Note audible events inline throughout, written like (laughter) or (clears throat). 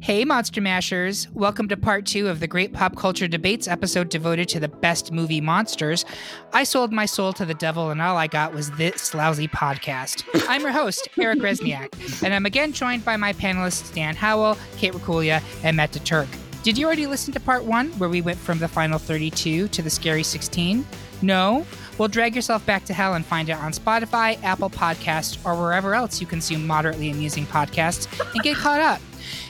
Hey, Monster Mashers. Welcome to part two of the Great Pop Culture Debates episode devoted to the best movie monsters. I sold my soul to the devil, and all I got was this lousy podcast. I'm your host, Eric Resniak, and I'm again joined by my panelists Dan Howell, Kate Rakulia, and Matt DeTurk. Did you already listen to part one, where we went from the final 32 to the scary 16? No? Well, drag yourself back to hell and find it on Spotify, Apple Podcasts, or wherever else you consume moderately amusing podcasts and get caught up.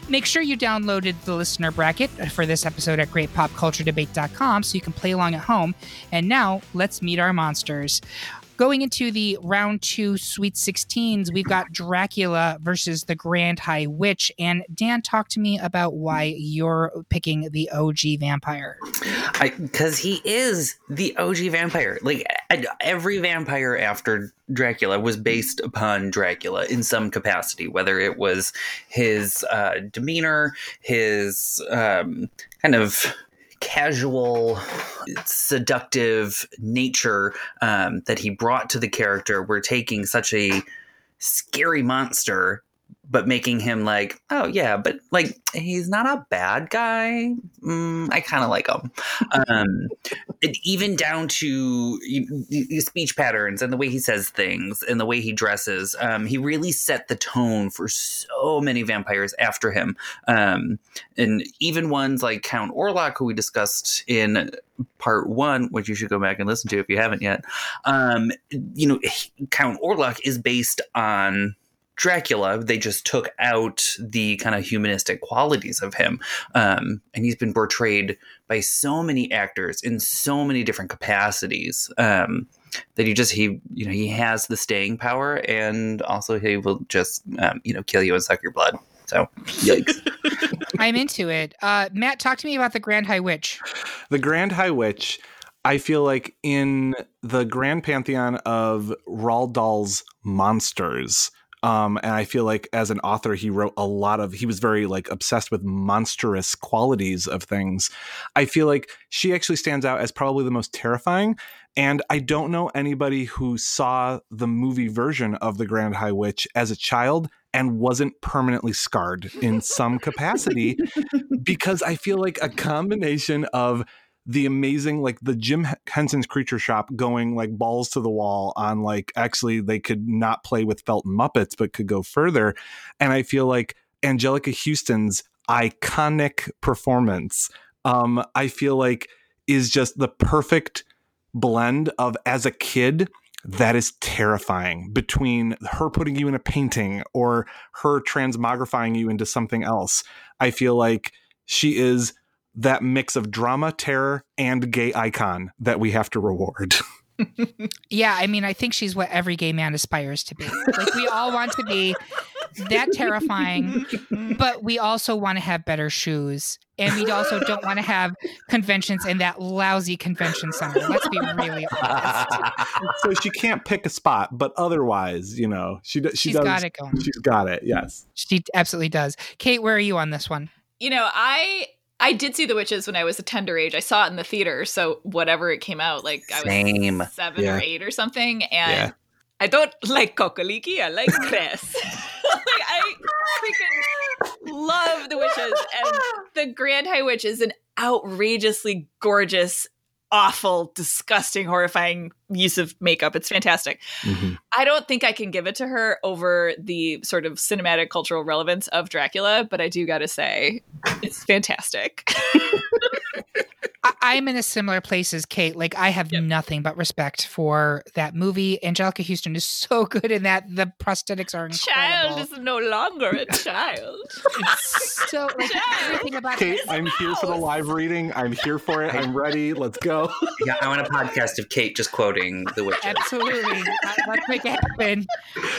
Make sure you downloaded the listener bracket for this episode at greatpopculturedebate.com so you can play along at home. And now, let's meet our monsters. Going into the round two Sweet 16s, we've got Dracula versus the Grand High Witch. And Dan, talk to me about why you're picking the OG vampire. Because he is the OG vampire. Like every vampire after Dracula was based upon Dracula in some capacity, whether it was his uh, demeanor, his um, kind of casual, seductive nature um, that he brought to the character. We're taking such a scary monster but making him like, oh yeah, but like he's not a bad guy. Mm, I kind of like him. Um, even down to speech patterns and the way he says things and the way he dresses. Um, he really set the tone for so many vampires after him, um, and even ones like Count Orlok, who we discussed in part one, which you should go back and listen to if you haven't yet. Um, you know, Count Orlok is based on Dracula, they just took out the kind of humanistic qualities of him. Um, and he's been portrayed by so many actors in so many different capacities um, that he just, he, you know, he has the staying power and also he will just, um, you know, kill you and suck your blood. So, yikes. (laughs) I'm into it. Uh, Matt, talk to me about the Grand High Witch. The Grand High Witch, I feel like in the grand pantheon of Roald Dahl's monsters, um, and I feel like as an author, he wrote a lot of, he was very like obsessed with monstrous qualities of things. I feel like she actually stands out as probably the most terrifying. And I don't know anybody who saw the movie version of The Grand High Witch as a child and wasn't permanently scarred in some capacity (laughs) because I feel like a combination of the amazing like the Jim Henson's Creature Shop going like balls to the wall on like actually they could not play with Felton Muppets but could go further, and I feel like Anjelica Huston's iconic performance, um, I feel like is just the perfect blend of as a kid that is terrifying between her putting you in a painting or her transmogrifying you into something else. I feel like she is that mix of drama, terror, and gay icon that we have to reward. (laughs) yeah, I mean, I think she's what every gay man aspires to be. Like, we all want to be that terrifying, but we also want to have better shoes. And we also don't want to have conventions in that lousy convention center. Let's be really honest. (laughs) So she can't pick a spot, but otherwise, you know, she, she she's does. got it going. She's got it. Yes. She absolutely does. Kate, where are you on this one? You know, I I did see The Witches when I was a tender age. I saw it in the theater, so whatever it came out, like I Same. was seven Yeah. or eight or something, and Yeah. I don't like Kokoliki. I like (laughs) Chris. (laughs) like I freaking love The Witches, and the Grand High Witch is an outrageously gorgeous, awful, disgusting, horrifying use of makeup. It's fantastic. Mhm. I don't think I can give it to her over the sort of cinematic cultural relevance of Dracula, but I do got to say, it's fantastic. (laughs) I- I'm in a similar place as Kate. Like I have Yep. nothing but respect for that movie. Anjelica Huston is so (laughs) good in that. The prosthetics are incredible. child is no longer a child. It's So like everything about Kate, it. I'm here for the live reading. I'm here for it. I'm ready. Let's go. (laughs) Yeah, I want a podcast of Kate just quoting the Witch. Absolutely, let's make it happen.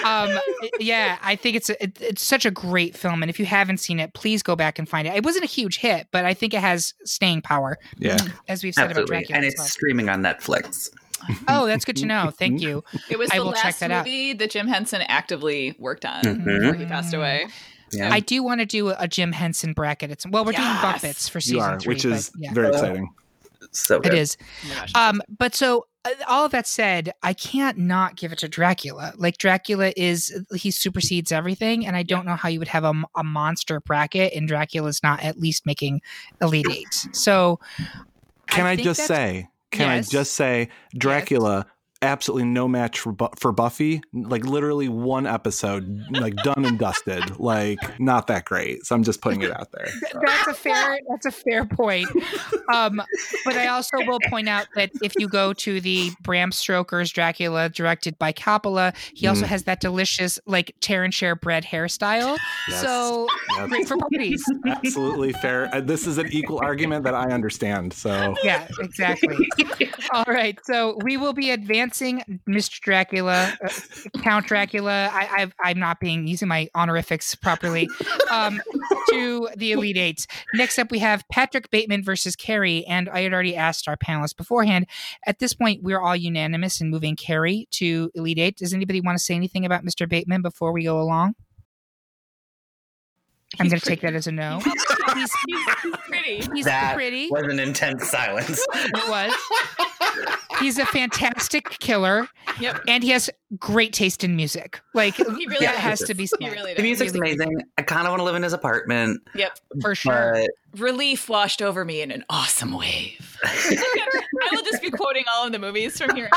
Um, yeah, I think it's a, it, it's such a great film, and if you haven't seen it, please go back and find it. It wasn't a huge hit, but I think it has staying power, Yeah. As we've said about Dracula. and it's well. streaming on Netflix. (laughs) Oh, that's good to know. Thank you. (laughs) It was I the will check last that out. movie that Jim Henson actively worked on Mhm. before he passed away. Yeah, I do want to do a Jim Henson bracket. It's well, we're doing Yes. bump its for season You are, three, which but is yeah, very exciting. So it good. is. Oh. Um, but so uh, all of that said, I can't not give it to Dracula. Like Dracula is, he supersedes everything, and I don't know how you would have a monster bracket and Dracula's not at least making elite eight. So, Can I, think just say? Can Yes. I just say Dracula? Absolutely no match for Bu- for Buffy. Like literally one episode, like done and dusted. Like not that great. So I'm just putting it out there. That's a fair that's a fair point. Um, but I also will point out that if you go to the Bram Stoker's Dracula, directed by Coppola, he also Mm. has that delicious like tear and share bread hairstyle. Yes. So Yes. great for parties. Absolutely fair. Uh, This is an equal argument that I understand. So yeah, exactly. All right, so we will be advancing Mr. Dracula, uh, Count Dracula. I, I've, I'm not being using my honorifics properly. Um, to the Elite Eight. Next up, we have Patrick Bateman versus Carrie, and I had already asked our panelists beforehand. At this point, we're all unanimous in moving Carrie to Elite Eight. Does anybody want to say anything about Mr. Bateman before we go along? I'm going to take that as a no. (laughs) he's, he's pretty. He's That pretty. was an intense silence. It was. (laughs) He's a fantastic killer, Yep. and he has great taste in music. Like He really Yeah, has he to be He really the does. music's Really amazing. I kind of want to live in his apartment, Yep. for sure. but Relief washed over me in an awesome wave. (laughs) I will just be quoting all of the movies from here.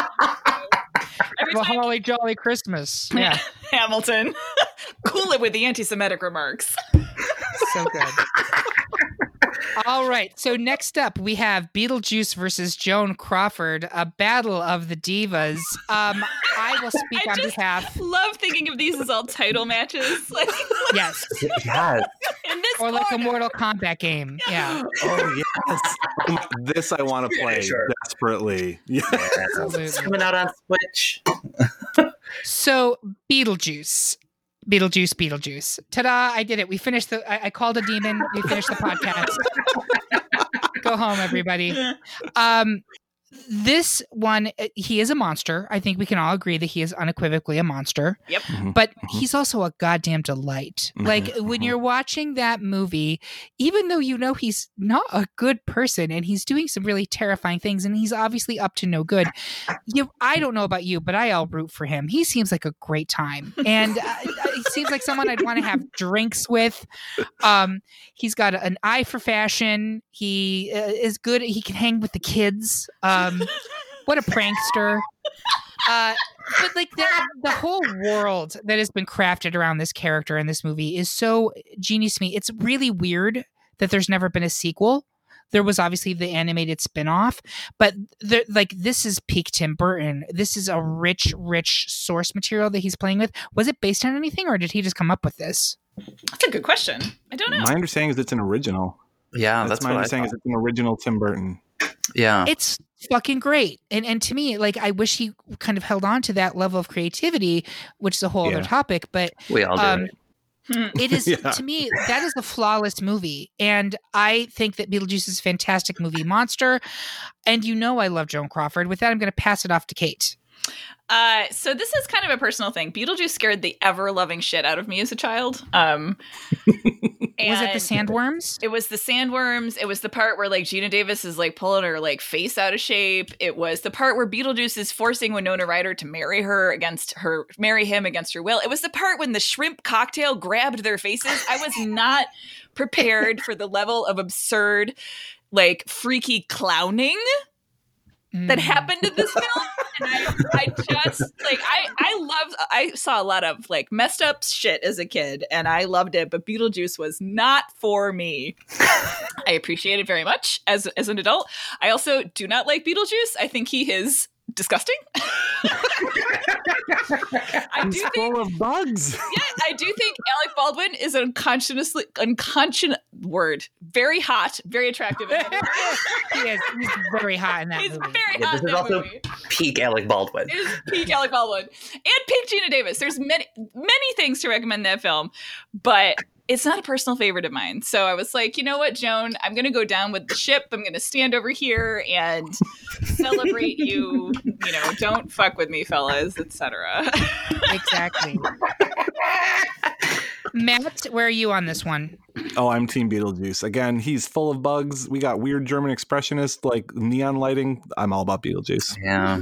Every Well, time holly jolly Christmas. Yeah, (laughs) Hamilton, cool it with the anti-Semitic remarks. so good. All right. So next up, we have Beetlejuice versus Joan Crawford, a battle of the divas. Um, I will (laughs) speak I on just- behalf. Love thinking of these as all title matches, (laughs) like Yes, yes. in this or like a. Mortal Kombat game. (laughs) Yeah, Oh yes. This I want to play Sure. desperately. Yeah. It's coming out on Switch. So Beetlejuice. Beetlejuice, Beetlejuice. Ta-da! I did it. We finished the. I, I called a demon. We finished the podcast. (laughs) Go home, everybody. Um, this one, uh, he is a monster. I think we can all agree that he is unequivocally a monster. Mhm. But Mhm. he's also a goddamn delight. Mhm, Like when mhm. you're watching that movie, even though you know he's not a good person and he's doing some really terrifying things, and he's obviously up to no good. You, I don't know about you, but I all root for him. He seems like a great time, and uh, he seems like someone I'd want to have drinks with. Um, he's got an eye for fashion. He uh, is good. He can hang with the kids. Um, what a prankster. Uh, but like the, the whole world that has been crafted around this character in this movie is so genius to me. It's really weird that there's never been a sequel. There was obviously the animated spin-off, but the, like this is peak Tim Burton. This is a rich, rich source material that he's playing with. Was it based on anything, or did he just come up with this? That's a good question. I don't know. My understanding is it's an original. Yeah, that's, that's, my what I understanding is it's an original Tim Burton. Yeah. It's fucking great. And and to me, like I wish he kind of held on to that level of creativity, which is a whole Yeah. other topic. But we all do um, it. (laughs) it is (laughs) Yeah. to me that is a flawless movie and i think that beetlejuice is a fantastic movie monster and you know i love joan crawford with that i'm going to pass it off to kate Uh, so this is kind of a personal thing. Beetlejuice scared the ever loving shit out of me as a child. Um, (laughs) was it the sandworms It was the sandworms. It was the part where like Geena Davis is like pulling her like face out of shape. It was the part where Beetlejuice is forcing Winona Ryder to marry her against her marry him against her will. It was the part when the shrimp cocktail grabbed their faces. I was (laughs) not prepared for the level of absurd, like freaky clowning that Mm. happened in this film and I, I just like i i loved i saw a lot of like messed up shit as a kid and i loved it but beetlejuice was not for me. I appreciate it very much as as an adult. I also do not like beetlejuice. I think he is disgusting (laughs) I do He's think full of bugs. (laughs) yeah, I do think Alec Baldwin is an unconsciously unconscious word. Very hot, very attractive. In that (laughs) movie. he is. He's very hot in that He's movie. very Yeah, hot this in is that also movie. peak Alec Baldwin. It is peak Alec Baldwin and peak Geena Davis. There's many many things to recommend that film, but it's not a personal favorite of mine. So I was like, you know what, Joan, I'm gonna go down with the ship. I'm gonna stand over here and (laughs) celebrate you. You know, don't fuck with me, fellas, etc. (laughs) exactly. Matt, where are you on this one? Oh, I'm Team Beetlejuice. Again, he's full of bugs. We got weird German expressionist like neon lighting. I'm all about Beetlejuice. Yeah.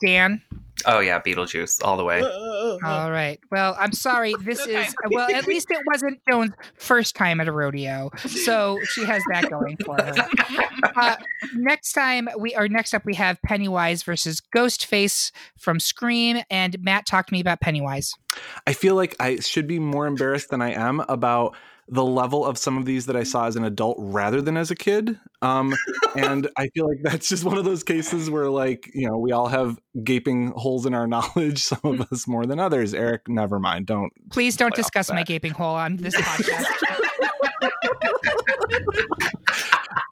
Dan. Oh yeah, Beetlejuice all the way. All right. Well, I'm sorry. (laughs) This Okay. is well. At least it (laughs) wasn't Joan's first time at a rodeo, so she has that going for her. Uh, next time we or next up we have Pennywise versus Ghostface from Scream, and Matt talked to me about Pennywise. I feel like I should be more embarrassed than I am about the level of some of these that I saw as an adult rather than as a kid. Um, and I feel like that's just one of those cases where, like, you know, we all have gaping holes in our (laughs) knowledge, some of us more than others. Eric, never mind. Don't. Please don't discuss my gaping hole on this (laughs) podcast.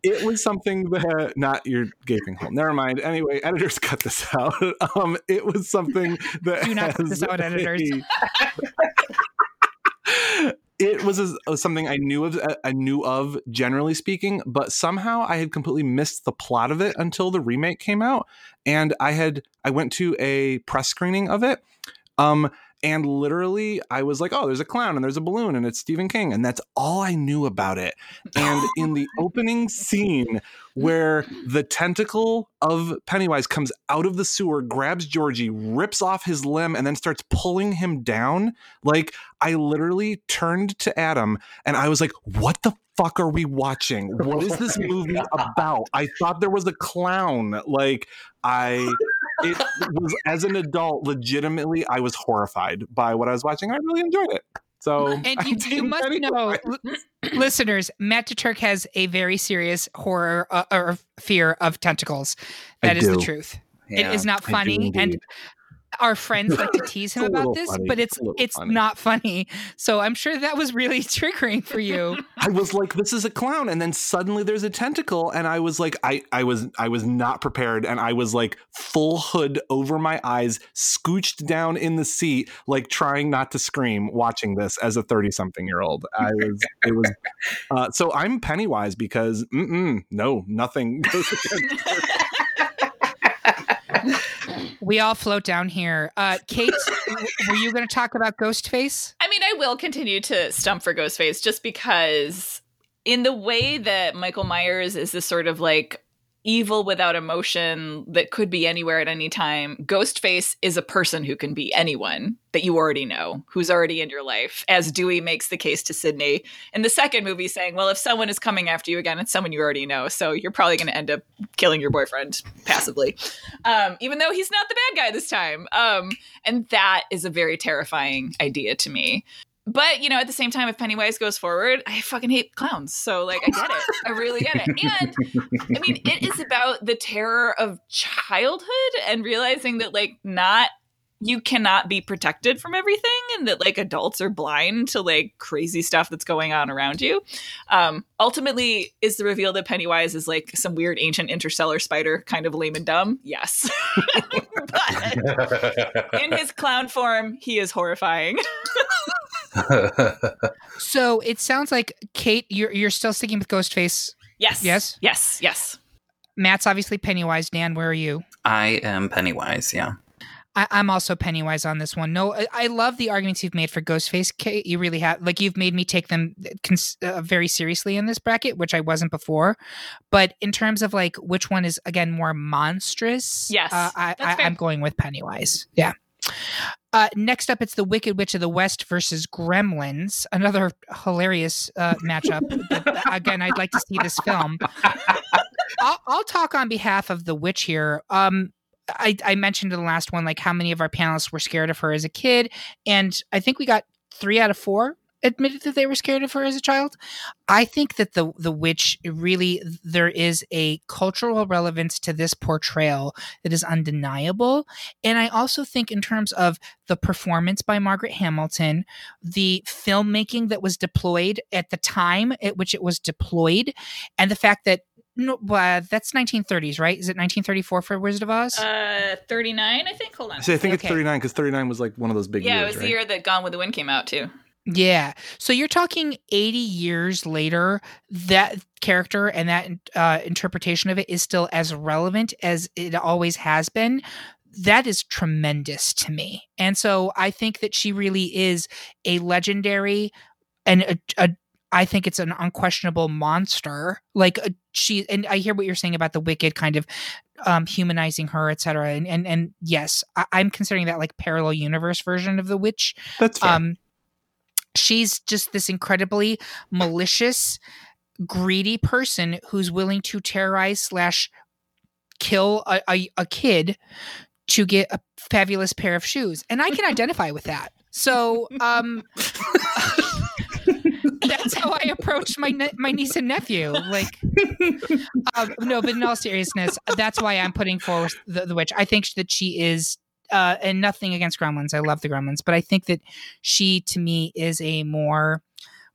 It was something that, not your gaping hole. Never mind. Anyway, editors cut this out. (laughs) Um, it was something that. Do not cut this out, editors. a- it was a, something I knew of. I knew of generally speaking, but somehow I had completely missed the plot of it until the remake came out, and I had I went to a press screening of it. Um, and literally, I was like, "Oh, there's a clown and there's a balloon and it's Stephen King," and that's all I knew about it. And in the (laughs) opening scene, where the tentacle of Pennywise comes out of the sewer, grabs Georgie, rips off his limb, and then starts pulling him down. Like, I literally turned to Adam and I was like, what the fuck are we watching? What is this (laughs) movie about? I thought there was a clown. Like, I. It was as an adult, legitimately, I was horrified by what I was watching. I really enjoyed it. So, And (laughs) you, you must know, listeners, Matt DeTurk has a very serious horror uh, or fear of tentacles. I That is the truth. Yeah. It is not funny, and. Our friends like to (laughs) tease him about this, funny. but it's It's it's funny. not funny. So I'm sure that was really (laughs) triggering for you. (laughs) I was like, this is a clown, and then suddenly there's a tentacle, and I was like, I, I was, I was not prepared, and I was like, full hood over my eyes, scooched down in the seat, like trying not to scream, watching this as a thirty-something year old. I was, it was, uh, so I'm Pennywise because, mm-mm, no, nothing goes against We all float down here. Uh, (laughs) Kate, were you going to talk about Ghostface? I mean, I will continue to stump for Ghostface just because, in the way that Michael Myers is this sort of like evil without emotion that could be anywhere at any time, Ghostface is a person who can be anyone that you already know, who's already in your life, as Dewey makes the case to Sidney in the second movie, saying, Well, if someone is coming after you again, it's someone you already know. So you're probably going to end up killing your boyfriend passively, um, even though he's not the bad guy this time. Um, and that is a very terrifying idea to me. But you know, at the same time, if Pennywise goes forward, I fucking hate clowns. So like, I get it. I really get it. And I mean, it is about the terror of childhood and realizing that like not you cannot be protected from everything and that like adults are blind to like crazy stuff that's going on around you. Um ultimately is the reveal that Pennywise is like some weird ancient interstellar spider kind of lame and dumb. Yes. (laughs) but (laughs) in his clown form, he is horrifying. (laughs) (laughs) So it sounds like Kate, you're you're still sticking with Ghostface. Yes. Yes? Yes. Yes. Matt's obviously Pennywise. Dan, where are you? I am Pennywise. Yeah. I, I'm also Pennywise on this one. No, I, I love the arguments you've made for Ghostface. Kate, you really have like you've made me take them cons- uh, very seriously in this bracket, which I wasn't before. But in terms of like which one is again more monstrous, Yes, uh, I, I. I'm going with Pennywise. Yeah. Uh, next up, it's the Wicked Witch of the West versus Gremlins. Another hilarious uh, matchup. But, again, I'd like to see this film. I'll, I'll talk on behalf of the witch here. Um, I, I mentioned in the last one like how many of our panelists were scared of her as a kid, and I think we got three out of four admitted that they were scared of her as a child. I think that the the witch really there is a cultural relevance to this portrayal that is undeniable, and I also think in terms of the performance by Margaret Hamilton, the filmmaking that was deployed at the time at which it was deployed, and the fact that no, uh, that's 1930s, right? Is it 1934 for Wizard of Oz? Uh, 39, I think. Hold on. See, I think it's 39 because 39 was like one of those big years. yeah, years, it was right? the year that Gone with the Wind came out too. Yeah. So you're talking 80 years later, that character and that uh, interpretation of it is still as relevant as it always has been. That is tremendous to me. And so I think that she really is a legendary and a, a I think it's an unquestionable monster. Like uh, she, and I hear what you're saying about the wicked kind of um, humanizing her, et cetera. And and and yes, I, I'm considering that like parallel universe version of the witch That's fair. um she's just this incredibly malicious greedy person who's willing to terrorize slash kill a, a, a kid to get a fabulous pair of shoes. And i can identify with that. So um (laughs) that's how i approach my ne- my niece and nephew. Like um, no but in all seriousness that's why i'm putting forward the, the witch. I think that she is uh, and nothing against gremlins. I love the gremlins but i think that she to me is a more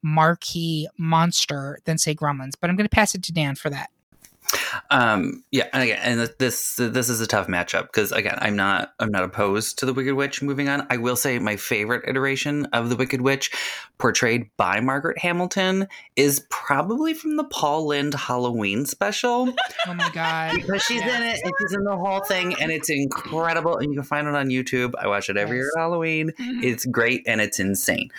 marquee monster than say gremlins. But i'm going to pass it to dan for that Um, yeah, and again, and this this is a tough matchup because again, I'm not I'm not opposed to the Wicked Witch. Moving on, I will say my favorite iteration of the Wicked Witch, portrayed by Margaret Hamilton, is probably from the Paul Lynde Halloween special oh my god (laughs) because she's in it and she's in the whole thing, and it's incredible. And you can find it on YouTube. I watch it every year at Halloween. It's great and it's insane.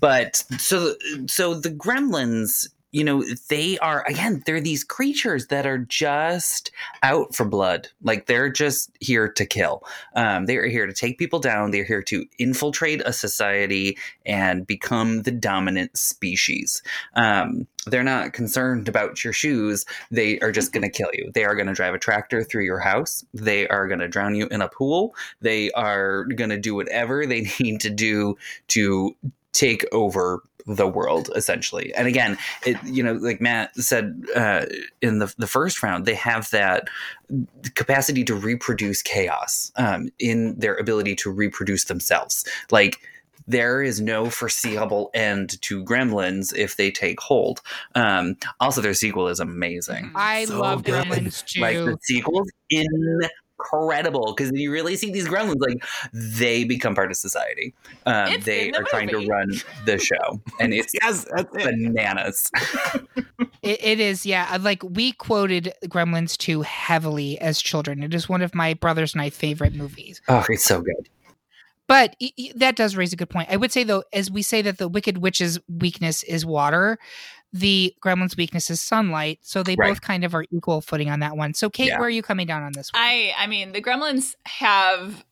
But so so the gremlins, you know, they are again, they're these creatures that are just out for blood. Like they're just here to kill. Um, they are here to take people down. They're here to infiltrate a society and become the dominant species. Um, they're not concerned about your shoes. They are just going to kill you. They are going to drive a tractor through your house. They are going to drown you in a pool. They are going to do whatever they (laughs) need to do to take over the world essentially. And again it you know like matt said uh, in the, the first round they have that capacity to reproduce chaos um, in their ability to reproduce themselves. Like there is no foreseeable end to gremlins if they take hold. Um, also their sequel is amazing. I So love good. gremlins too. like the sequel's incredible because you really see these gremlins like they become part of society. Um, they the are trying to run the show, and it's (laughs) yes, that's it. bananas. It, it is, yeah. Like we quoted Gremlins 2 heavily as children. It is one of my brothers and I favorite movies. Oh, it's so good. But y- y- that does raise a good point. I would say though, as we say that the Wicked Witch's weakness is water, the Gremlins' weakness is sunlight. So they Right. both kind of are equal footing on that one. So Kate, Yeah. where are you coming down on this one? I I mean, the Gremlins have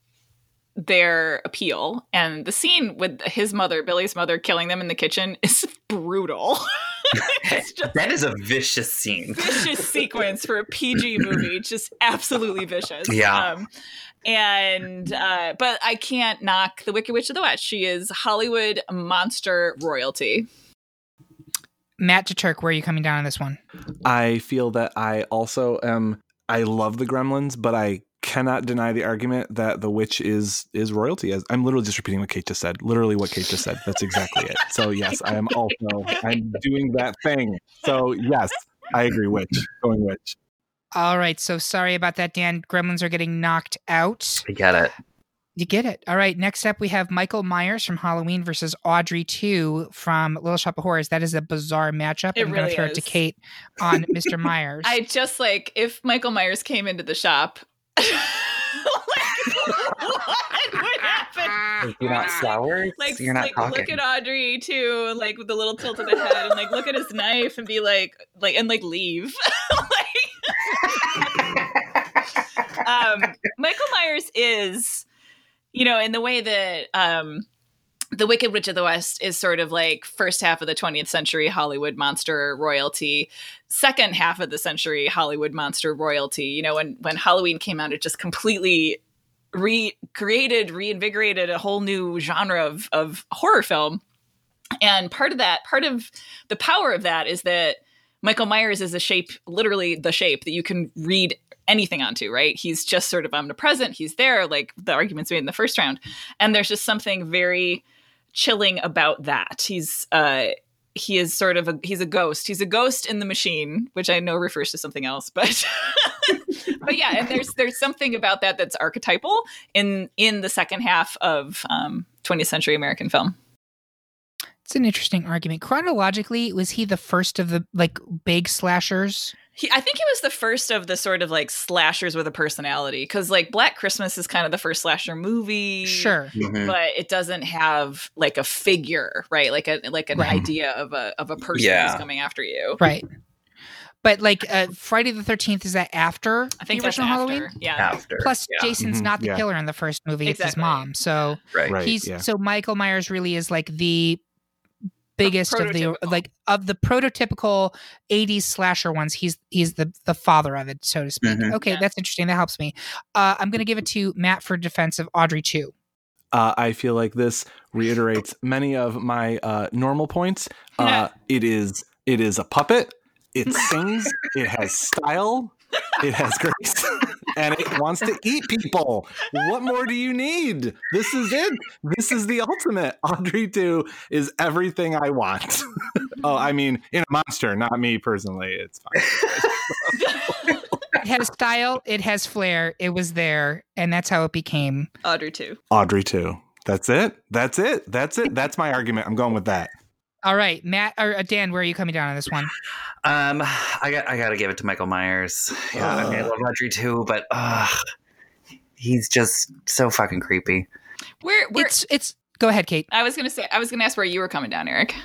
their appeal, and the scene with his mother, Billy's mother, killing them in the kitchen (laughs) is brutal. (laughs) it's just That is a vicious scene. vicious sequence for a PG movie, just absolutely vicious. Yeah. Um, and uh, but I can't knock the Wicked Witch of the West. She is Hollywood monster royalty. Matt DeTurk, where are you coming down on this one? I feel that I also am. I love the Gremlins, but I cannot deny the argument that the witch is is royalty. As I'm literally just repeating what Kate just said. Literally what Kate just said. That's exactly it. So yes, I am also. I'm doing that thing. So yes, I agree. Witch going witch. All right. So sorry about that, Dan. Gremlins are getting knocked out. I get it. You get it. All right. Next up, we have Michael Myers from Halloween versus Audrey 2 from Little Shop of Horrors. That is a bizarre matchup. It I'm going to throw it to. Kate on (laughs) Mr. Myers. I just like if Michael Myers came into the shop. (laughs) like, what would happen? You're not flowers. Like, You're not like talking. look at Audrey two, like with the little tilt of the head, and like look at his knife and be like, like, and like leave. (laughs) like, um, Michael Myers is, you know, in the way that um, the Wicked Witch of the West is sort of like first half of the 20th century Hollywood monster royalty, second half of the century Hollywood monster royalty. You know, when when Halloween came out, it just completely recreated, reinvigorated a whole new genre of of horror film. And part of that, part of the power of that is that Michael Myers is a shape, literally the shape that you can read anything onto, right? He's just sort of omnipresent. He's there, like the arguments made in the first round. And there's just something very chilling about that. He's uh he is sort of a he's a ghost. He's a ghost in the machine, which I know refers to something else, but (laughs) but yeah, and there's there's something about that that's archetypal in in the second half of um 20th century American film. It's an interesting argument. Chronologically, was he the first of the like big slashers? He, I think he was the first of the sort of like slashers with a personality because like Black Christmas is kind of the first slasher movie, Sure. Mhm. but it doesn't have like a figure, right? Like a like an Right. idea of a of a person Yeah. who's coming after you. Right. But like uh, Friday the Thirteenth is that after I think the original after. Halloween? Yeah. After. Plus, yeah. Jason's Mhm, not the yeah. killer in the first movie; it's his mom. So right. Right. he's yeah. so Michael Myers really is like the biggest of the like of the prototypical 80s slasher ones he's he's the the father of it so to speak Mhm. okay Yeah. that's interesting that helps me uh i'm gonna give it to matt for defense of audrey two Uh, I feel like this reiterates many of my uh, normal points. (laughs) Uh, it is it is a puppet. It (laughs) sings. it has style. It has grace, (laughs) and it wants to eat people. What more do you need? This is it. This is the ultimate. Audrey two is everything I want. (laughs) oh, I mean, in a monster, not me personally. It's fine. it has style it has flair it was there and that's how it became Audrey too. Audrey two. That's it. That's it. That's it. That's my argument. I'm going with that. All right matt or uh, dan where are you coming down on this one Um, I got I got to give it to Michael Myers. Yeah, I, mean, I love Audrey too, but uh, he's just so fucking creepy. Where where it's it's go ahead kate I was gonna say I was gonna ask where you were coming down, Eric.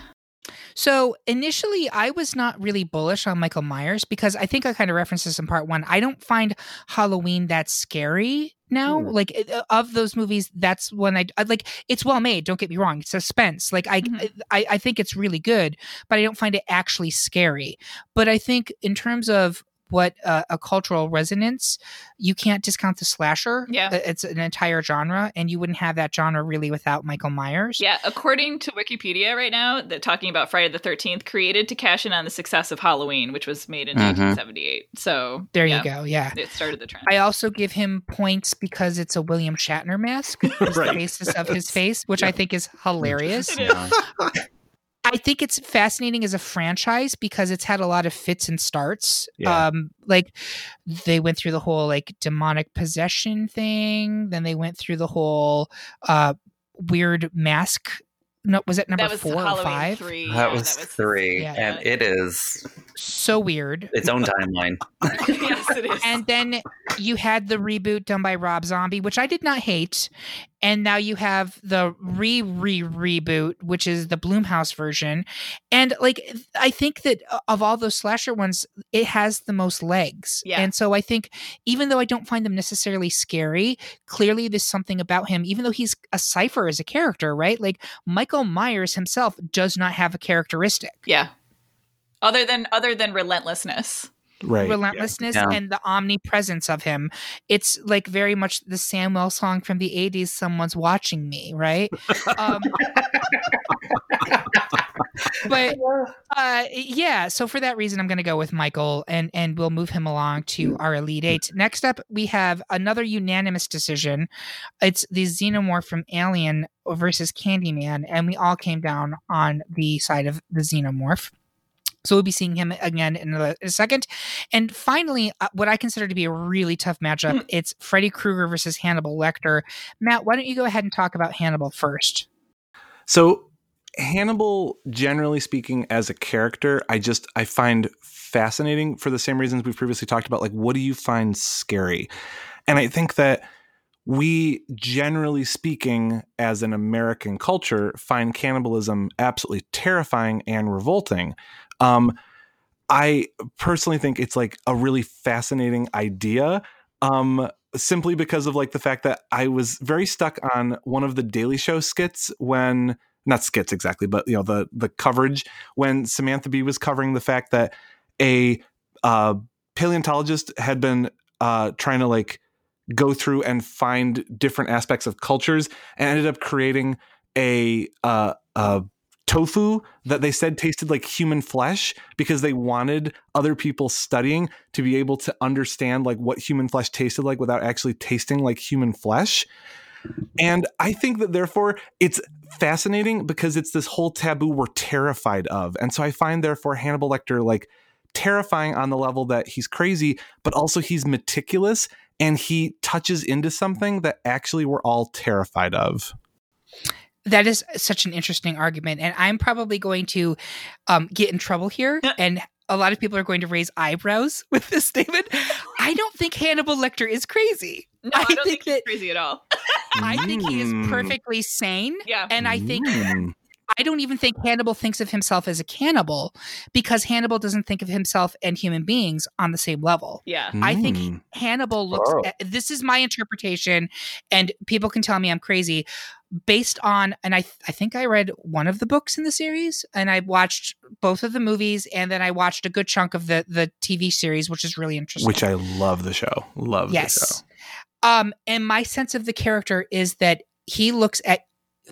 So initially, I was not really bullish on Michael Myers because I think I kind of referenced this in part one. I don't find Halloween that scary now. Hmm. Like uh, of those movies, that's when I, I like. It's well made. Don't get me wrong. It's suspense. Like I, Mhm. I, I think it's really good, but I don't find it actually scary. But I think in terms of what uh, a cultural resonance, you can't discount the slasher. Yeah. Uh, it's an entire genre, and you wouldn't have that genre really without Michael Myers. Yeah, according to Wikipedia right now, that talking about Friday the Thirteenth created to cash in on the success of Halloween, which was made in Mhm. 1978. So There yeah, you go. Yeah. It started the trend. I also give him points because it's a William Shatner mask. It's the (laughs) basis of his face, which I think is hilarious. It is. I think it's fascinating as a franchise because it's had a lot of fits and starts. Yeah. Um, like they went through the whole like demonic possession thing, then they went through the whole uh weird mask. No, was it number that was four or Halloween five? three. that, yeah, was three, yeah. and it is So weird. its own timeline. (laughs) (laughs) yes, it is. And then you had the reboot done by Rob Zombie, which I did not hate. And now you have the re re reboot, which is the Blumhouse version. And like, I think that uh, of all those slasher ones, it has the most legs. Yeah. And so I think, even though I don't find them necessarily scary, clearly there's something about him, even though he's a cipher as a character, right? Like, Michael Myers himself does not have a characteristic. yeah. Other than other than relentlessness. Right. relentlessness Yeah. and the omnipresence of him. It's like very much the Samuel song from the 80s, Someone's Watching Me, right? um, but (laughs) uh, yeah, so for that reason, I'm going to go with Michael and, and we'll move him along to our Elite Eight. Next up, we have another unanimous decision. It's the Xenomorph from Alien versus Candyman, and we all came down on the side of the Xenomorph. So we'll be seeing him again in a, a second. And finally, uh, what I consider to be a really tough matchup, it's Freddy Krueger versus Hannibal Lecter. Matt, why don't you go ahead and talk about Hannibal first? So Hannibal, generally speaking, as a character, I just I find fascinating for the same reasons we've previously talked about. Like, what do you find scary? And I think that we, generally speaking, as an American culture, find cannibalism absolutely terrifying and revolting. Um, I personally think it's like a really fascinating idea. Um, simply because of like the fact that I was very stuck on one of the Daily Show skits when not skits exactly, but you know the the coverage when Samantha Bee was covering the fact that a uh, paleontologist had been uh, trying to like go through and find different aspects of cultures and ended up creating a uh, a tofu that they said tasted like human flesh because they wanted other people studying to be able to understand like what human flesh tasted like without actually tasting like human flesh. And I think that therefore it's fascinating because it's this whole taboo we're terrified of. And so I find therefore Hannibal Lecter like terrifying on the level that he's crazy, but also he's meticulous and he touches into something that actually we're all terrified of. That is such an interesting argument. And I'm probably going to um, get in trouble here. and a lot of people are going to raise eyebrows (laughs) with this statement. I don't think Hannibal Lecter is crazy. No, I, don't think, he's crazy at all. I think he is Mm. perfectly sane. Yeah. And I think Mm. I don't even think Hannibal thinks of himself as a cannibal because Hannibal doesn't think of himself and human beings on the same level. Yeah. I think Mm. Hannibal looks Oh. at, this is my interpretation and people can tell me I'm crazy based on and I I think I read one of the books in the series and I watched both of the movies and then I watched a good chunk of the the TV series which is really interesting. which I love the show. Love the show. yes. Um and my sense of the character is that he looks at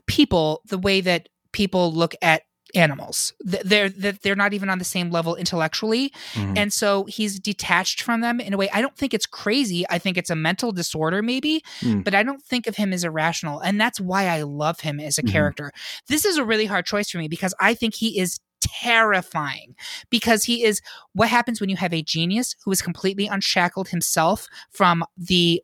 people the way that people look at animals. They're they're not even on the same level intellectually Mhm. and so he's detached from them in a way. I don't think it's crazy. I think it's a mental disorder, maybe, Mm. but I don't think of him as irrational. And that's why I love him as a Mhm. character. This is a really hard choice for me because I think he is terrifying because he is what happens when you have a genius who is completely unshackled himself from the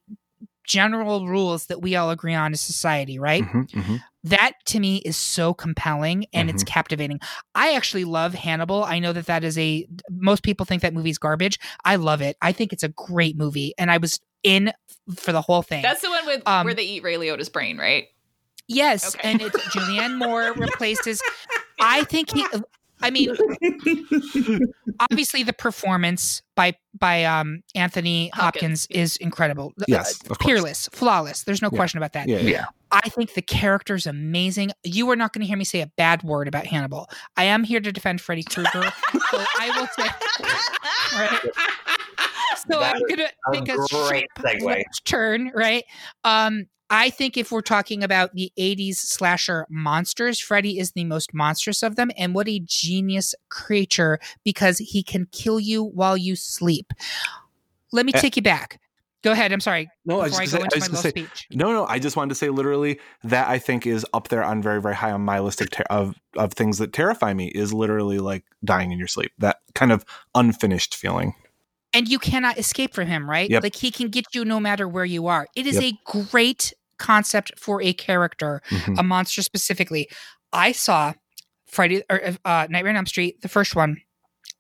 general rules that we all agree on as society, right? Mhm, mhm. that to me is so compelling and it's captivating. I actually love Hannibal. I know that that is a most people think that movie's garbage. I love it. I think it's a great movie and I was in for the whole thing. That's the one with Um, where they eat Ray Liotta's brain, right? yes, Okay. and it's Julianne Moore (laughs) replaces I think he I mean obviously the performance by by um Anthony Hopkins, Hopkins. is incredible. Yes, Uh, of course. peerless, flawless. There's no Yeah. question about that. Yeah, yeah. Yeah. I think the character's amazing. You are not going to hear me say a bad word about Hannibal. I am here to defend Freddy Krueger. (laughs) so I will say, right? So That I'm going to a take a great sharp segue. turn, right? Um, I think if we're talking about the 80s slasher monsters, Freddy is the most monstrous of them. And what a genius creature because he can kill you while you sleep. Let me Uh, take you back. Go ahead. I'm sorry. No, I I, just go gonna say- I my was little gonna say- No, no, I just wanted to say literally that I think is up there on very, very high on my list of ter- of of things that terrify me is literally like dying in your sleep. That kind of unfinished feeling. and you cannot escape from him, right? Yep. Like he can get you no matter where you are. It is Yep. a great concept for a character, Mhm. a monster specifically. I saw Friday or uh, Nightmare on Elm Street, the first one,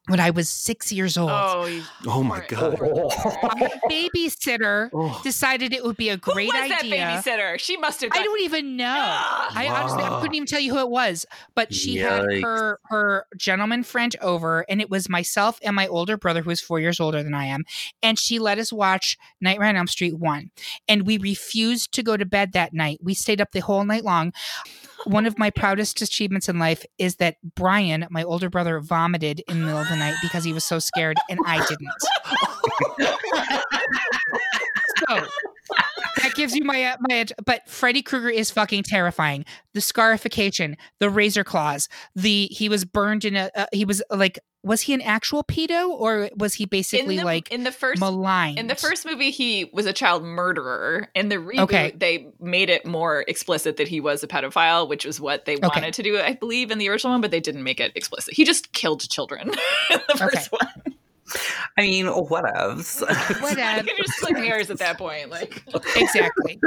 when I was six years old. Oh, Oh my God. My (laughs) babysitter Oh. decided it would be a great Who was that babysitter? She must have. I don't even know. Ah. (gasps) I honestly I couldn't even tell you who it was, but she had her her gentleman friend over, and it was myself and my older brother, who is four years older than I am, and she let us watch Nightmare on Elm Street one, and we refused to go to bed that night. We stayed up the whole night long. One of my proudest achievements in life is that Brian, my older brother, vomited in the middle of the night because he was so scared, and I didn't. (laughs) so that gives you my uh, my edge. But Freddy Krueger is fucking terrifying. The scarification, the razor claws, the he was burned in a uh, he was like was he an actual pedo or was he in basically the, like in the first maligned? in the first movie he was a child murderer. In the reboot, Okay. they made it more explicit that he was a pedophile, which was what they wanted to do, I believe, in the original one, but they didn't make it explicit. He just killed children (laughs) in the Okay. first one. I mean, whatevs. (laughs) Whatever. You're just splitting hairs at that point. Like (laughs) exactly.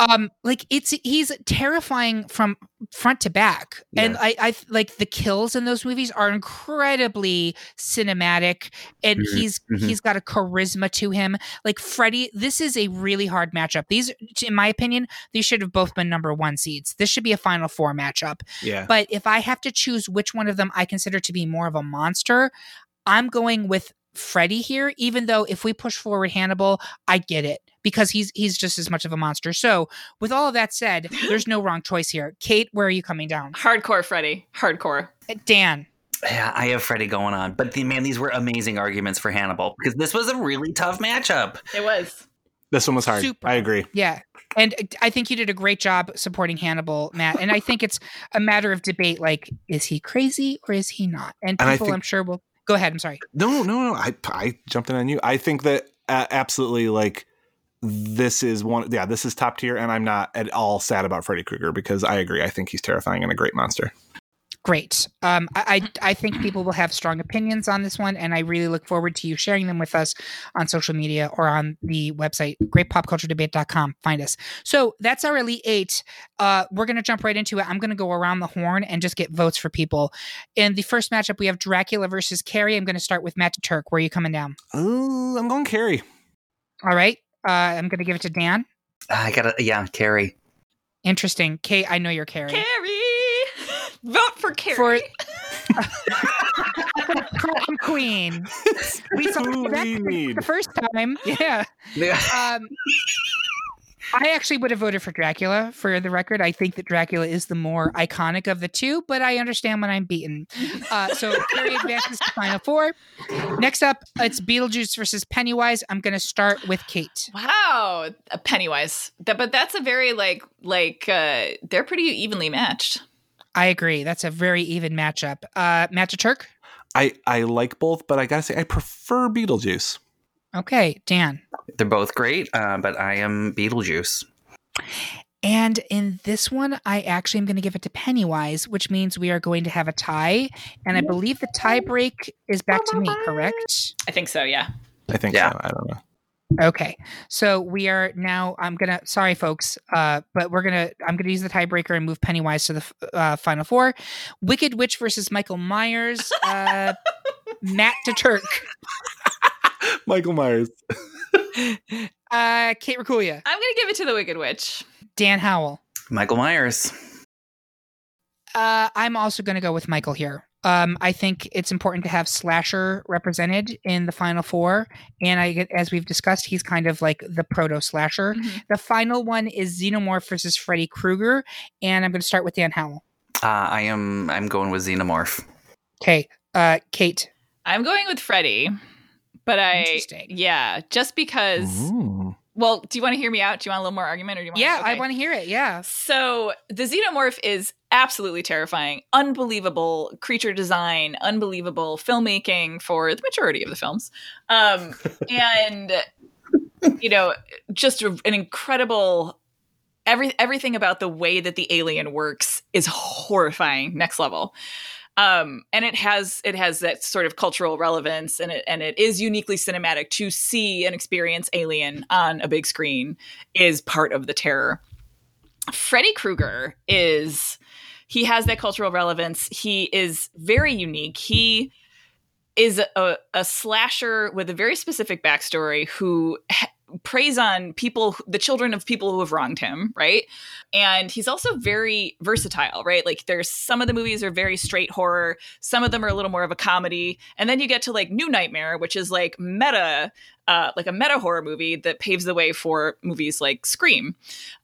Um, like it's he's terrifying from front to back, and I, I like the kills in those movies are incredibly cinematic, and Mhm, he's mhm. he's got a charisma to him. Like Freddy, this is a really hard matchup. These, in my opinion, these should have both been number one seeds. This should be a final four matchup. Yeah. But if I have to choose which one of them I consider to be more of a monster, I'm going with Freddy here, even though if we push forward Hannibal, I get it because he's he's just as much of a monster. So with all of that said, (laughs) there's no wrong choice here. Kate, where are you coming down? hardcore Freddy. Hardcore. Uh, Dan. yeah, I have Freddy going on. But the, man, these were amazing arguments for Hannibal because this was a really tough matchup. It was. This one was hard. Super. I agree. Yeah. And uh, I think you did a great job supporting Hannibal, Matt. And I think it's a matter of debate like, is he crazy or is he not? And And people, think- I'm sure, will go ahead. I'm sorry. No, no, no. I I jumped in on you. I think that uh, absolutely like this is one. Yeah, this is top tier, and I'm not at all sad about Freddy Krueger because I agree. I think he's terrifying and a great monster. Great. Um, I, I I think people will have strong opinions on this one, and I really look forward to you sharing them with us on social media or on the website greatpopculturedebate.com. Find us. So that's our elite eight. Uh, we're gonna jump right into it. I'm gonna go around the horn and just get votes for people. In the first matchup, we have Dracula versus Carrie. I'm gonna start with Matt Turk. Where are you coming down? Ooh, I'm going Carrie. All right. Uh, I'm gonna give it to Dan. I gotta, yeah, Carrie. Interesting. Kate, I know you're Carrie. Carrie! Vote for Carrie. For- (laughs) Prom queen. We saw Who we need. the first time. Yeah. Um, I actually would have voted for Dracula for the record. I think that Dracula is the more iconic of the two, but I understand when I'm beaten. Uh, so (laughs) Carrie advances to final four. Next up, it's Beetlejuice versus Pennywise. I'm going to start with Kate. Wow, a Pennywise. That, but that's a very like like uh they're pretty evenly matched. I agree. That's a very even matchup. Uh, Matt Turk. I I like both, but I gotta say I prefer Beetlejuice. Okay, Dan. They're both great, uh, but I am Beetlejuice. And in this one, I actually am going to give it to Pennywise, which means we are going to have a tie. And I believe the tie break is back to me, correct? I think so, yeah. I think Yeah. so. I don't know. Okay. So we are now, I'm going to, sorry, folks, uh, but we're going to, I'm going to use the tiebreaker and move Pennywise to the uh, final four. Wicked Witch versus Michael Myers. Uh, Matt DeTurk. (laughs) Michael Myers. (laughs) Uh, Kate Rakulia. I'm gonna give it to the Wicked Witch. Dan Howell. Michael Myers. Uh, I'm also going to go with Michael here. Um, I think it's important to have slasher represented in the final four, and I, as we've discussed, he's kind of like the proto slasher. The final one is Xenomorph versus Freddy Krueger, and I'm going to start with Dan Howell. Uh, I am. I'm going with Xenomorph. Okay, uh, Kate. I'm going with Freddy. But I Interesting. yeah, just because Ooh. Well, do you want to hear me out? Do you want a little more argument or do you want Yeah, I okay. want to hear it. Yeah. So the xenomorph is absolutely terrifying, unbelievable creature design, unbelievable filmmaking for the majority of the films, um, (laughs) and you know, just an incredible. Every everything about the way that the alien works is horrifying, next level. Um, and it has it has that sort of cultural relevance, and it and it is uniquely cinematic to see and experience Alien on a big screen is part of the terror. Freddy Krueger is he has that cultural relevance. He is very unique. He is a, a slasher with a very specific backstory who preys on people, the children of people who have wronged him, right? And he's also very versatile, right? Like there's some of the movies are very straight horror, some of them are a little more of a comedy, and then you get to like New Nightmare, which is like meta, uh, like a meta horror movie that paves the way for movies like Scream.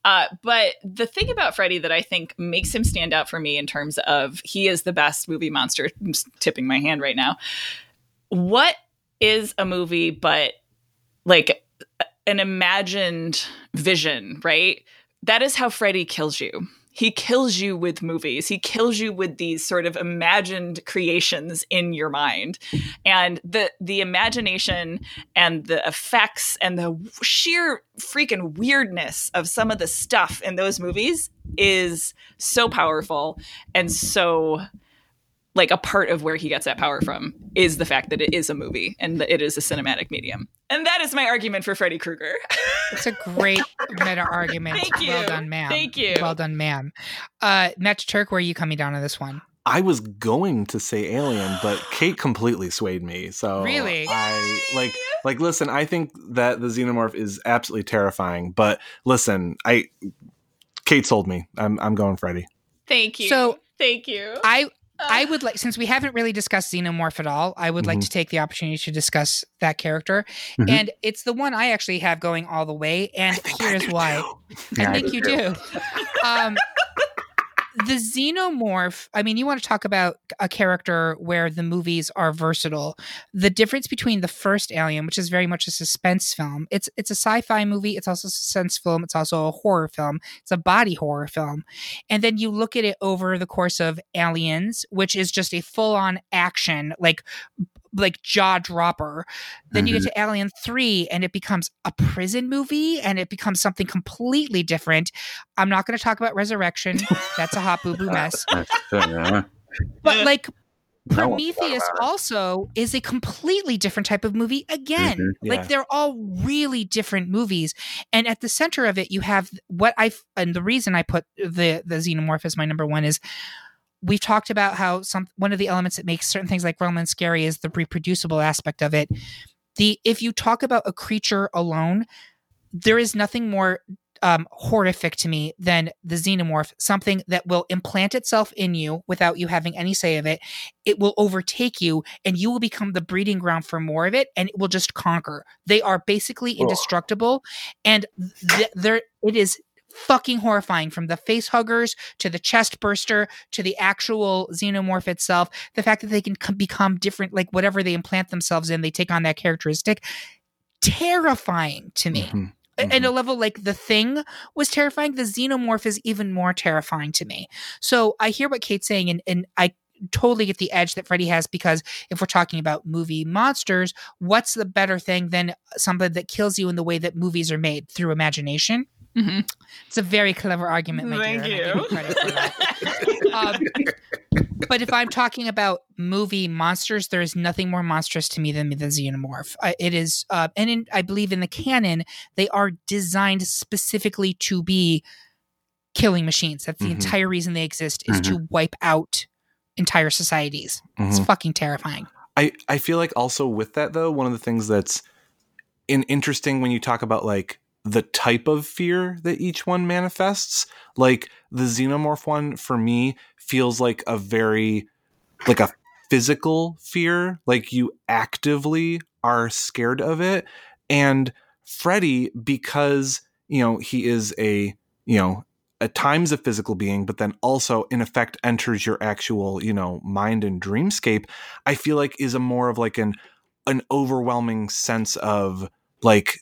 Uh, but the thing about Freddy that I think makes him stand out for me in terms of he is the best movie monster. I'm just tipping my hand right now. What is a movie but like an imagined vision, right? That is how Freddy kills you. He kills you with movies. He kills you with these sort of imagined creations in your mind. And the the imagination and the effects and the sheer freaking weirdness of some of the stuff in those movies is so powerful and so like a part of where he gets that power from is the fact that it is a movie and that it is a cinematic medium. And that is my argument for Freddy Krueger. It's a great (laughs) meta argument. Thank you. Well done, ma'am. Thank you. Well done, ma'am. Uh, Matt Turk, where are you coming down on this one? I was going to say Alien, but (gasps) Kate completely swayed me. So Really? I like like listen. I think that the xenomorph is absolutely terrifying. But listen, I Kate sold me. I'm I'm going Freddy. Thank you. So- thank you. I I would like since we haven't really discussed Xenomorph at all, I would like Mhm. to take the opportunity to discuss that character. Mhm. And it's the one I actually have going all the way. And here's why. Yeah, I think do you too. do. Um, (laughs) the xenomorph i mean you want to talk about a character where the movies are versatile. The difference between the first alien which is very much a suspense film it's it's a sci-fi movie it's also a suspense film it's also a horror film it's a body horror film. And then you look at it over the course of aliens which is just a full-on action like like jaw dropper. Then you get to Alien 3 and it becomes a prison movie and it becomes something completely different. I'm not going to talk about Resurrection. That's a hot boo boo mess. (laughs) But like I won't talk Prometheus also is a completely different type of movie again. Mhm. Yeah. Like they're all really different movies. And at the center of it you have what I and the reason I put the the xenomorph as my number 1 is we've talked about how some one of the elements that makes certain things like Roman scary is the reproducible aspect of it. The if you talk about a creature alone, there is nothing more um, horrific to me than the xenomorph, something that will implant itself in you without you having any say of it. It will overtake you, and you will become the breeding ground for more of it, and it will just conquer. They are basically indestructible, and th- there it is fucking horrifying from the face huggers to the chest burster to the actual xenomorph itself. The fact that they can com- become different like whatever they implant themselves in they take on that characteristic terrifying to me. Mhm. A- and a level like the thing was terrifying the xenomorph is even more terrifying to me. So i hear what kate's saying and, and i totally get the edge that freddy has because if we're talking about movie monsters what's the better thing than something that kills you in the way that movies are made? Through imagination Mhm. it's a very clever argument my Thank dear, and you. for that. (laughs) Um, but if I'm talking about movie monsters, there is nothing more monstrous to me than the xenomorph. I, it is, uh, and in, I believe in the canon, they are designed specifically to be killing machines. That's the Mhm. entire reason they exist is to wipe out entire societies. It's Mhm. fucking terrifying. I, I feel like also with that though, one of the things that's in interesting when you talk about like the type of fear that each one manifests, like the xenomorph one for me feels like a very like a physical fear, like you actively are scared of it. And Freddy, because you know, he is a, you know, at times a physical being, but then also in effect enters your actual, you know, mind and dreamscape, I feel like is a more of like an an overwhelming sense of like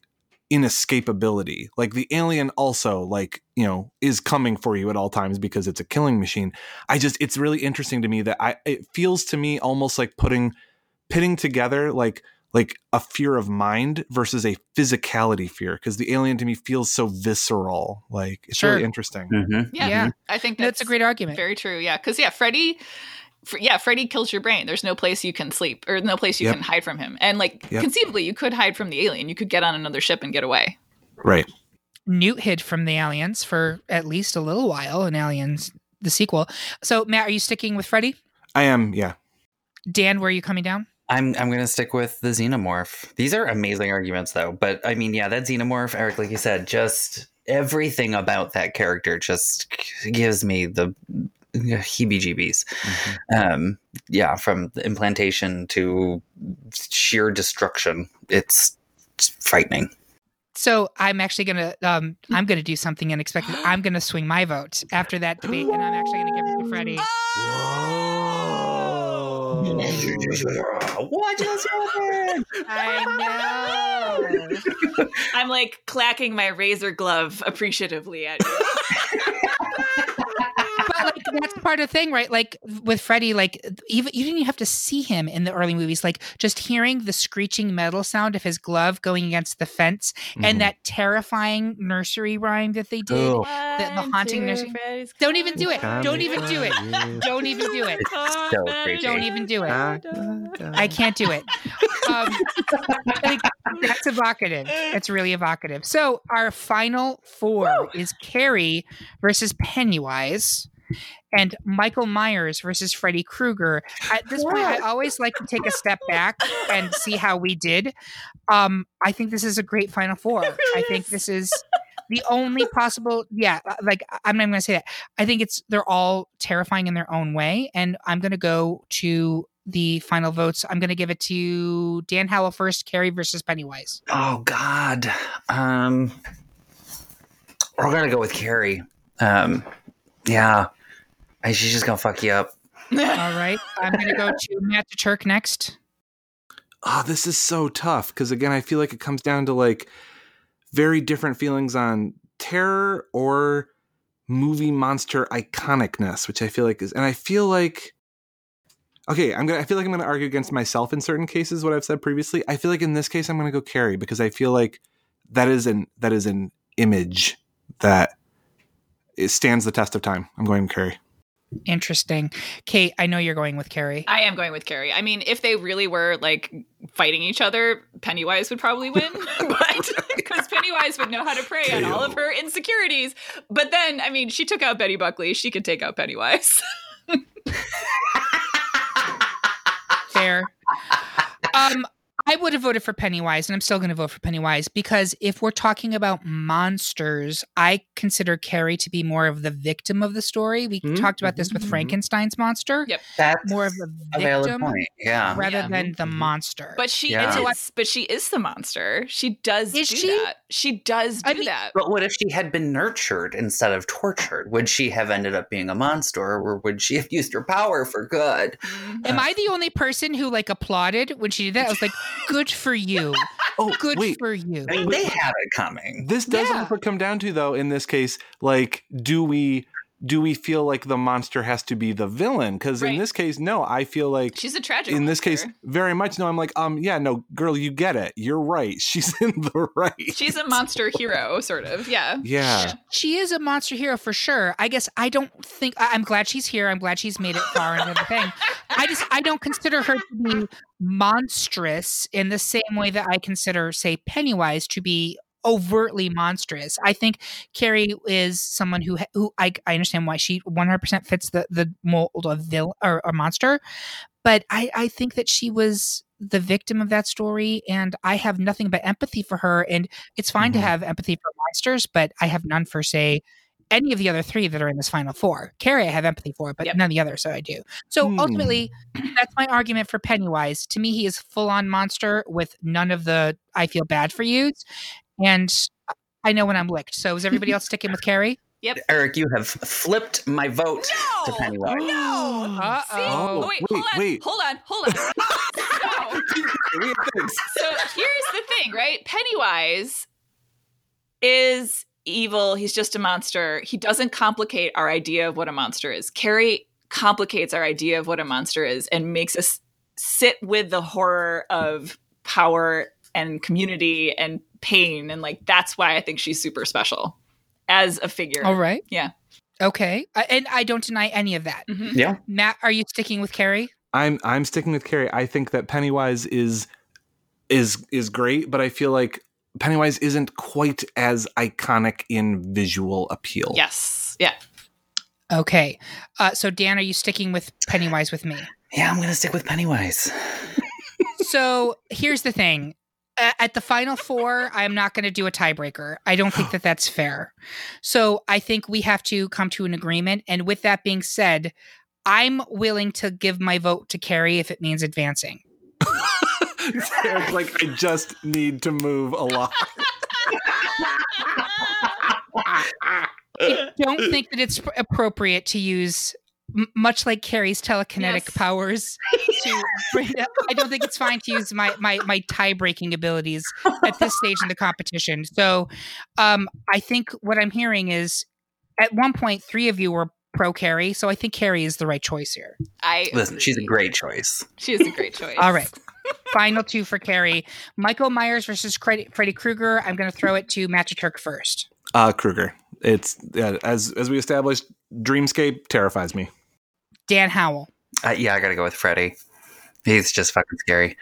inescapability. Like the alien also like, you know, is coming for you at all times because it's a killing machine. I just it's really interesting to me that I it feels to me almost like putting pitting together like like a fear of mind versus a physicality fear because the alien to me feels so visceral. Like it's Sure. really interesting. Mhm. Yeah, Yeah. I think That's, that's, a great argument. Very true. Yeah, because yeah, Freddy. Fr- Yeah, Freddy kills your brain. There's no place you can sleep or no place you Yep. can hide from him. And like Yep. conceivably, you could hide from the alien. You could get on another ship and get away. Right. Newt hid from the aliens for at least a little while in Aliens, the sequel. So, Matt, are you sticking with Freddy? I am, yeah. Dan, where are you coming down? I'm I'm gonna stick with the xenomorph. These are amazing arguments, though. But I mean, yeah, that xenomorph, Eric, like you said, just everything about that character just gives me the (laughs) heebie-jeebies. Um, yeah, from the implantation to sheer destruction, it's, it's frightening. So I'm actually gonna um I'm gonna do something unexpected. (gasps) I'm gonna swing my vote after that debate, and I'm actually gonna give it to Freddy. What just happened? I know. (laughs) I'm like clacking my razor glove appreciatively at you. (laughs) but like that's part of the thing, right? Like with Freddy, like even you didn't even have to see him in the early movies. Like just hearing the screeching metal sound of his glove going against the fence Mhm. and that terrifying nursery rhyme that they did. Oh. the haunting nursery- Don't even do it. Don't even do it. Don't even do it. It's so creepy. Don't even do it. I I can't do it. Um, like, that's evocative. It's really evocative. So our final four is Carrie versus Pennywise. And Michael Myers versus Freddy Krueger. At this point, I always like to take a step back and see how we did. Um, I think this is a great final four. (laughs) I think this is the only possible. Yeah, uh, like I'm not gonna say that. I think it's they're all terrifying in their own way, and I'm gonna go to the final votes. I'm gonna give it to Dan Howell first. Carrie versus Pennywise. Oh God. Um we're gonna go with Carrie. Um yeah. And she's just gonna fuck you up. (laughs) All right. I'm going to go to Matt Turk next. Oh, this is so tough because again, I feel like it comes down to like very different feelings on terror or movie monster iconicness, which I feel like is, and I feel like, okay, I'm gonna, I feel like I'm gonna argue against myself in certain cases. What I've said previously, I feel like in this case, I'm gonna go Carrie because I feel like that is an that is an image that it stands the test of time. I'm going Carrie. Interesting. Kate, I know you're going with Carrie. I am going with Carrie. I mean, if they really were like fighting each other, Pennywise would probably win, (laughs) but because Pennywise would know how to prey on all of her insecurities. But then, I mean, she took out Betty Buckley. She could take out Pennywise. (laughs) Fair. Um, I would have voted for Pennywise, and I'm still going to vote for Pennywise because if we're talking about monsters, I consider Carrie to be more of the victim of the story. We Mhm, talked about this with mhm, mhm. Frankenstein's monster, Yep. That's more of a victim point. Yeah. rather Yeah. than the Mhm. monster. But she Yeah. is. But she is the monster. She does Is do she? that. She does do I mean- that. But what if she had been nurtured instead of tortured? Would she have ended up being a monster, or would she have (laughs) used her power for good? Am I the only person who like applauded when she did that? I was like, "Good for you, (laughs) Oh, good wait. for you." I mean, they had it coming. This does Yeah. also come down to though in this case, like, do we do we feel like the monster has to be the villain? Because in this case, no, I feel like She's a tragic. in this case, very much no. I'm like, um, yeah, no, girl, you get it. You're right. (laughs) She's in the right. she's a monster hero, sort of. Yeah. yeah. She is a monster hero for sure. I guess I don't think I- I'm glad she's here. I'm glad she's made it far into the thing. I just I don't consider her to be monstrous in the same way that I consider, say, Pennywise to be overtly monstrous. I think Carrie is someone who who I, I understand why she 100% fits the the mold of villain or, or monster, but I I think that she was the victim of that story and I have nothing but empathy for her and it's fine to Mhm. have empathy for monsters, but I have none for say any of the other three that are in this final four. Carrie, I have empathy for, but Yep. none of the others, so I do. So Hmm. ultimately, (clears throat) that's my argument for Pennywise. To me, he is full on monster with none of the I feel bad for you. And I know when I'm licked. So is everybody else sticking with Carrie? Yep. Eric, you have flipped my vote to Pennywise. No. Uh-oh. See? Oh, wait, wait, hold on. wait. Hold on. Hold on. so, (laughs) so here's the thing, right? Pennywise is evil. He's just a monster. He doesn't complicate our idea of what a monster is. Carrie complicates our idea of what a monster is and makes us sit with the horror of power and community and pain. And like, that's why I think she's super special as a figure. All right. Yeah. Okay. I, and I don't deny any of that. Mhm. Yeah. Matt, are you sticking with Carrie? I'm I'm sticking with Carrie. I think that Pennywise is is is great, but I feel like Pennywise isn't quite as iconic in visual appeal. Yes. Yeah. Okay. Uh, so, Dan, are you sticking with Pennywise with me? Yeah, I'm going to stick with Pennywise. so here's the thing A- at the final four i'm not going to do a tiebreaker. I don't think that that's fair. So i think we have to come to an agreement. And with that being said i'm willing to give my vote to carrie if it means advancing. Like I just need to move a lot. i don't think that it's appropriate to use m- much like carrie's telekinetic Yes. powers (laughs) to bring up, i don't think it's fine to use my my my tie-breaking abilities at this stage in the competition so um i think what i'm hearing is at one point three of you were pro carrie so i think carrie is the right choice here I Listen, she's a great choice. She is a great (laughs) choice. all right final two for carrie michael myers versus Freddy, Freddy krueger i'm going to throw it to matt turk first Uh Krueger. It's yeah, as as we established, Dreamscape terrifies me. Dan howell Uh, yeah, I got to go with Freddy. He's just fucking scary.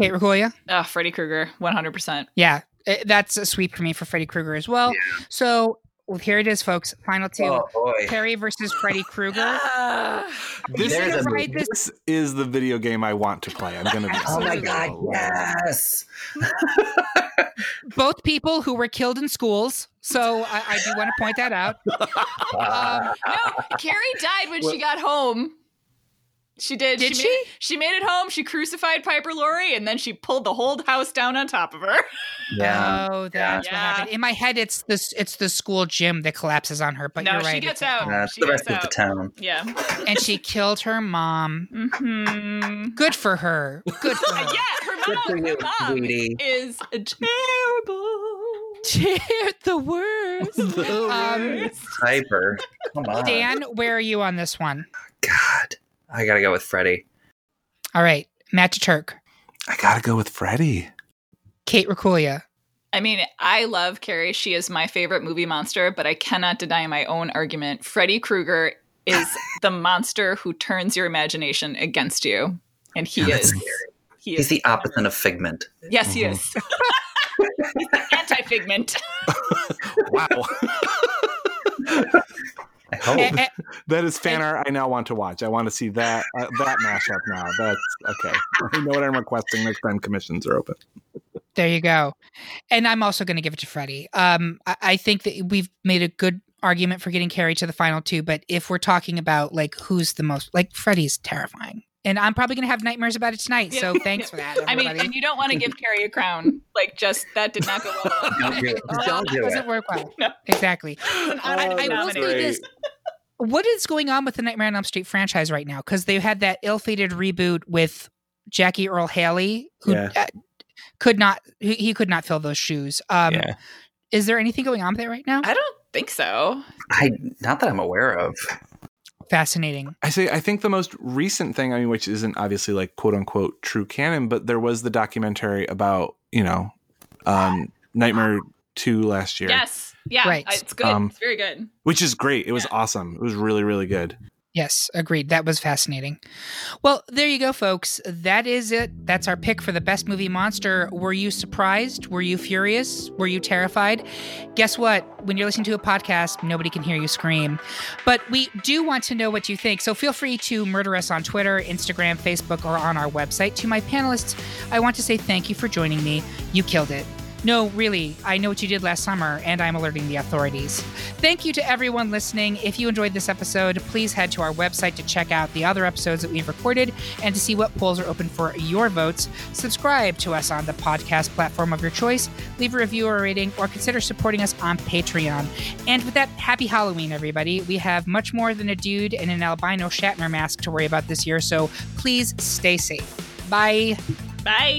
kate regoya Uh, Freddy Krueger, 100%. yeah eh, that's a sweep for me for freddy krueger as well so well, here it is folks final two Oh boy. carrie versus freddy krueger Ah. This, is, this- this is the video game I want to play. I'm gonna be Oh my god, yes. both people who were killed in schools. So I, I do want to point that out. Um, (laughs) no, Carrie died when she got home. She did. Did she? she? Made it, she made it home. She crucified Piper Laurie, and then she pulled the whole house down on top of her. (laughs) Yeah. Oh, that's what happened. In my head, it's this. It's the school gym that collapses on her. But no, you're right. she gets it's out. home. That's she the rest gets of the out. town. Yeah. and she killed her mom. hmm Good for her. Good for her. (laughs) yeah, her mom, for you, her mom sweetie. is terrible. the worst. (laughs) Um, Piper. Come on. Dan, where are you on this one? God. I gotta go with Freddy. All right, Matt Turk, I gotta go with Freddy. Kate Rakulia. I mean, I love Carrie. She is my favorite movie monster, but I cannot deny my own argument. Freddy Krueger is (laughs) the monster who turns your imagination against you. And he Yeah, is. scary. He He's the opposite of Figment. Yes, he is. (laughs) He's the anti figment. (laughs) Wow. I hope. Eh, eh, that is fan art I now want to watch. I want to see that uh, that mashup now. That's okay. I know what I'm requesting next time commissions are open. there you go. And I'm also going to give it to Freddy. Um, I, I think that we've made a good argument for getting Carrie to the final two, but if we're talking about like who's the most, like Freddy's terrifying. And I'm probably going to have nightmares about it tonight. So thanks for that. (laughs) I mean, and you don't want to give Carrie a crown. Like, just that did not go well. (laughs) Don't do it. Don't do doesn't work well. No. Exactly. An (laughs) I, I will say this. What is going on with the Nightmare on Elm Street franchise right now? Because they had that ill-fated reboot with Jackie Earle Haley, who Yeah. uh, could not he, he could not fill those shoes. Um, Yeah. Is there anything going on with that right now? I don't think so. I not that I'm aware of. Fascinating. I say I think the most recent thing, I mean, which isn't obviously like quote unquote true canon, but there was the documentary about you know um, (gasps) Nightmare Two last year, Yes. Yeah. Right. It's good. Um, it's very good. which is great. It was Yeah. awesome. It was really really good. Yes, agreed. That was fascinating. Well, there you go, folks. That is it. That's our pick for the best movie monster. Were you surprised? Were you furious? Were you terrified? Guess what? When you're listening to a podcast, nobody can hear you scream. But we do want to know what you think. So feel free to murder us on Twitter, Instagram, Facebook, or on our website. To my panelists, I want to say thank you for joining me. You killed it. No, really, I know what you did last summer, and I'm alerting the authorities. Thank you to everyone listening. If you enjoyed this episode, please head to our website to check out the other episodes that we've recorded and to see what polls are open for your votes. Subscribe to us on the podcast platform of your choice, leave a review or rating, or consider supporting us on Patreon. And with that, happy Halloween, everybody. We have much more than a dude in an albino Shatner mask to worry about this year, so please stay safe. Bye. Bye.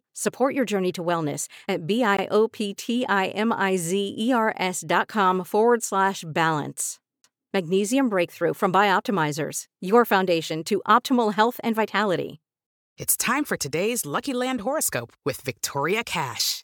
Support your journey to wellness at B-I-O-P-T-I-M-I-Z-E-R-S dot com forward slash balance. Magnesium Breakthrough from Bioptimizers, your foundation to optimal health and vitality. It's time for today's Lucky Land horoscope with Victoria Cash.